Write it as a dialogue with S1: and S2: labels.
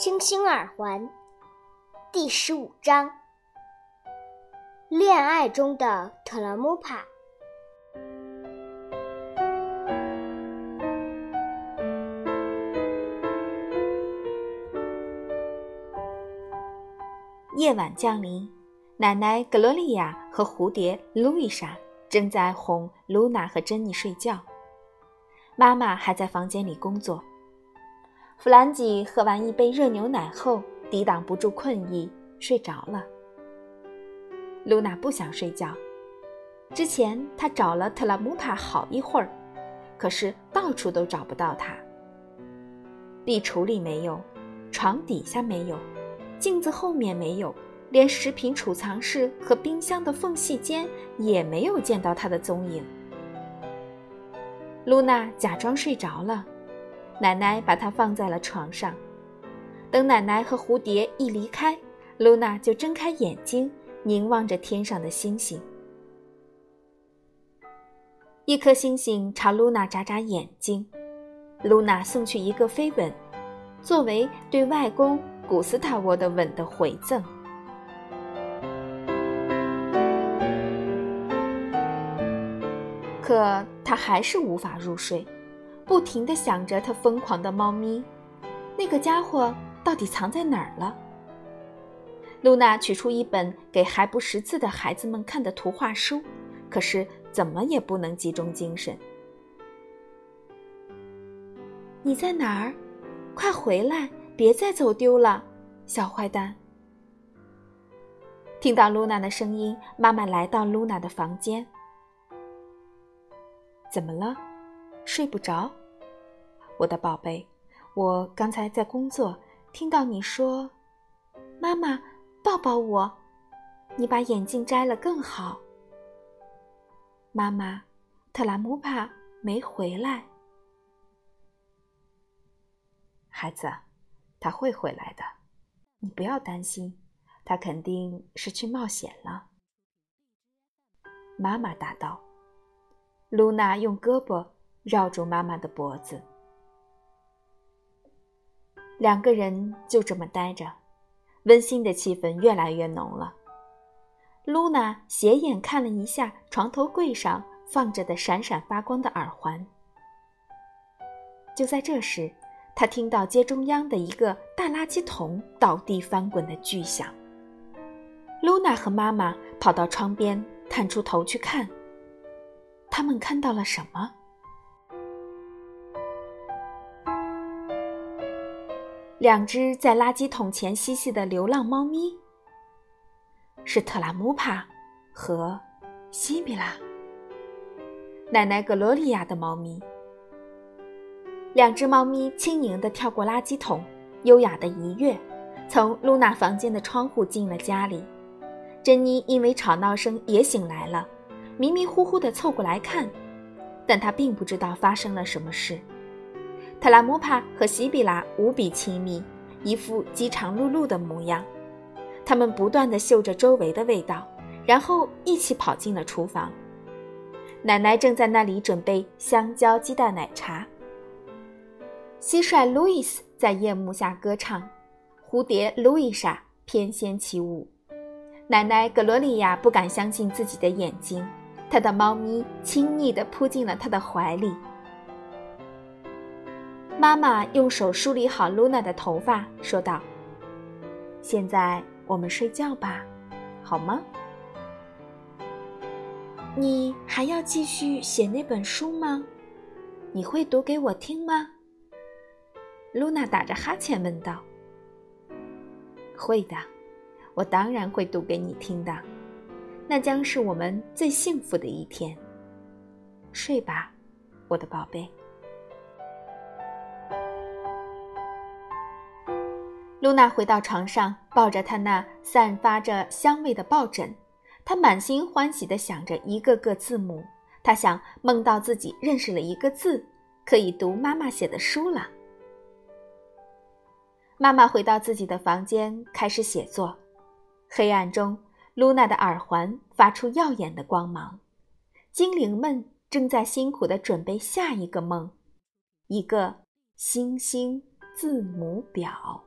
S1: 星星耳环第十五章：恋爱中的特拉姆帕。
S2: 夜晚降临，奶奶格罗利亚和蝴蝶露易莎正在哄露娜和珍妮睡觉，妈妈还在房间里工作。弗兰吉喝完一杯热牛奶后，抵挡不住困意，睡着了。露娜不想睡觉，之前她找了特拉姆塔好一会儿，可是到处都找不到他。壁橱里没有，床底下没有，镜子后面没有，连食品储藏室和冰箱的缝隙间也没有见到他的踪影。露娜假装睡着了。奶奶把它放在了床上。等奶奶和蝴蝶一离开，露娜就睁开眼睛，凝望着天上的星星。一颗星星朝露娜眨眨眼睛，露娜送去一个飞吻，作为对外公古斯塔沃的吻的回赠。可她还是无法入睡。不停地想着他疯狂的猫咪，那个家伙到底藏在哪儿了？露娜取出一本给还不识字的孩子们看的图画书，可是怎么也不能集中精神。你在哪儿？快回来，别再走丢了，小坏蛋！听到露娜的声音，妈妈来到露娜的房间。怎么了？睡不着，我的宝贝，我刚才在工作，听到你说：“妈妈，抱抱我。”你把眼镜摘了更好。妈妈，特拉姆帕没回来。孩子，他会回来的，你不要担心，他肯定是去冒险了。妈妈答道。露娜用胳膊。绕住妈妈的脖子，两个人就这么待着，温馨的气氛越来越浓了。露娜斜眼看了一下床头柜上放着的闪闪发光的耳环，就在这时，她听到街中央的一个大垃圾桶倒地翻滚的巨响。露娜和妈妈跑到窗边，探出头去看，他们看到了什么？两只在垃圾桶前嬉戏的流浪猫咪，是特拉姆帕和西米拉，奶奶格罗利亚的猫咪。两只猫咪轻盈地跳过垃圾桶，优雅地一跃，从露娜房间的窗户进了家里。珍妮因为吵闹声也醒来了，迷迷糊糊地凑过来看，但她并不知道发生了什么事。特拉姆帕和西比拉无比亲密，一副饥肠辘辘的模样。他们不断地嗅着周围的味道，然后一起跑进了厨房。奶奶正在那里准备香蕉鸡蛋奶茶。蟋蟀路易斯在夜幕下歌唱，蝴蝶路易莎翩跹起舞。奶奶格罗利亚不敢相信自己的眼睛，她的猫咪亲昵地扑进了她的怀里。妈妈用手梳理好露娜的头发，说道：“现在我们睡觉吧，好吗？你还要继续写那本书吗？你会读给我听吗？”露娜打着哈欠问道。“会的，我当然会读给你听的，那将是我们最幸福的一天。睡吧，我的宝贝。”露娜回到床上，抱着她那散发着香味的抱枕，她满心欢喜地想着一个个字母。她想梦到自己认识了一个字，可以读妈妈写的书了。妈妈回到自己的房间，开始写作。黑暗中，露娜的耳环发出耀眼的光芒。精灵们正在辛苦地准备下一个梦，一个星星字母表。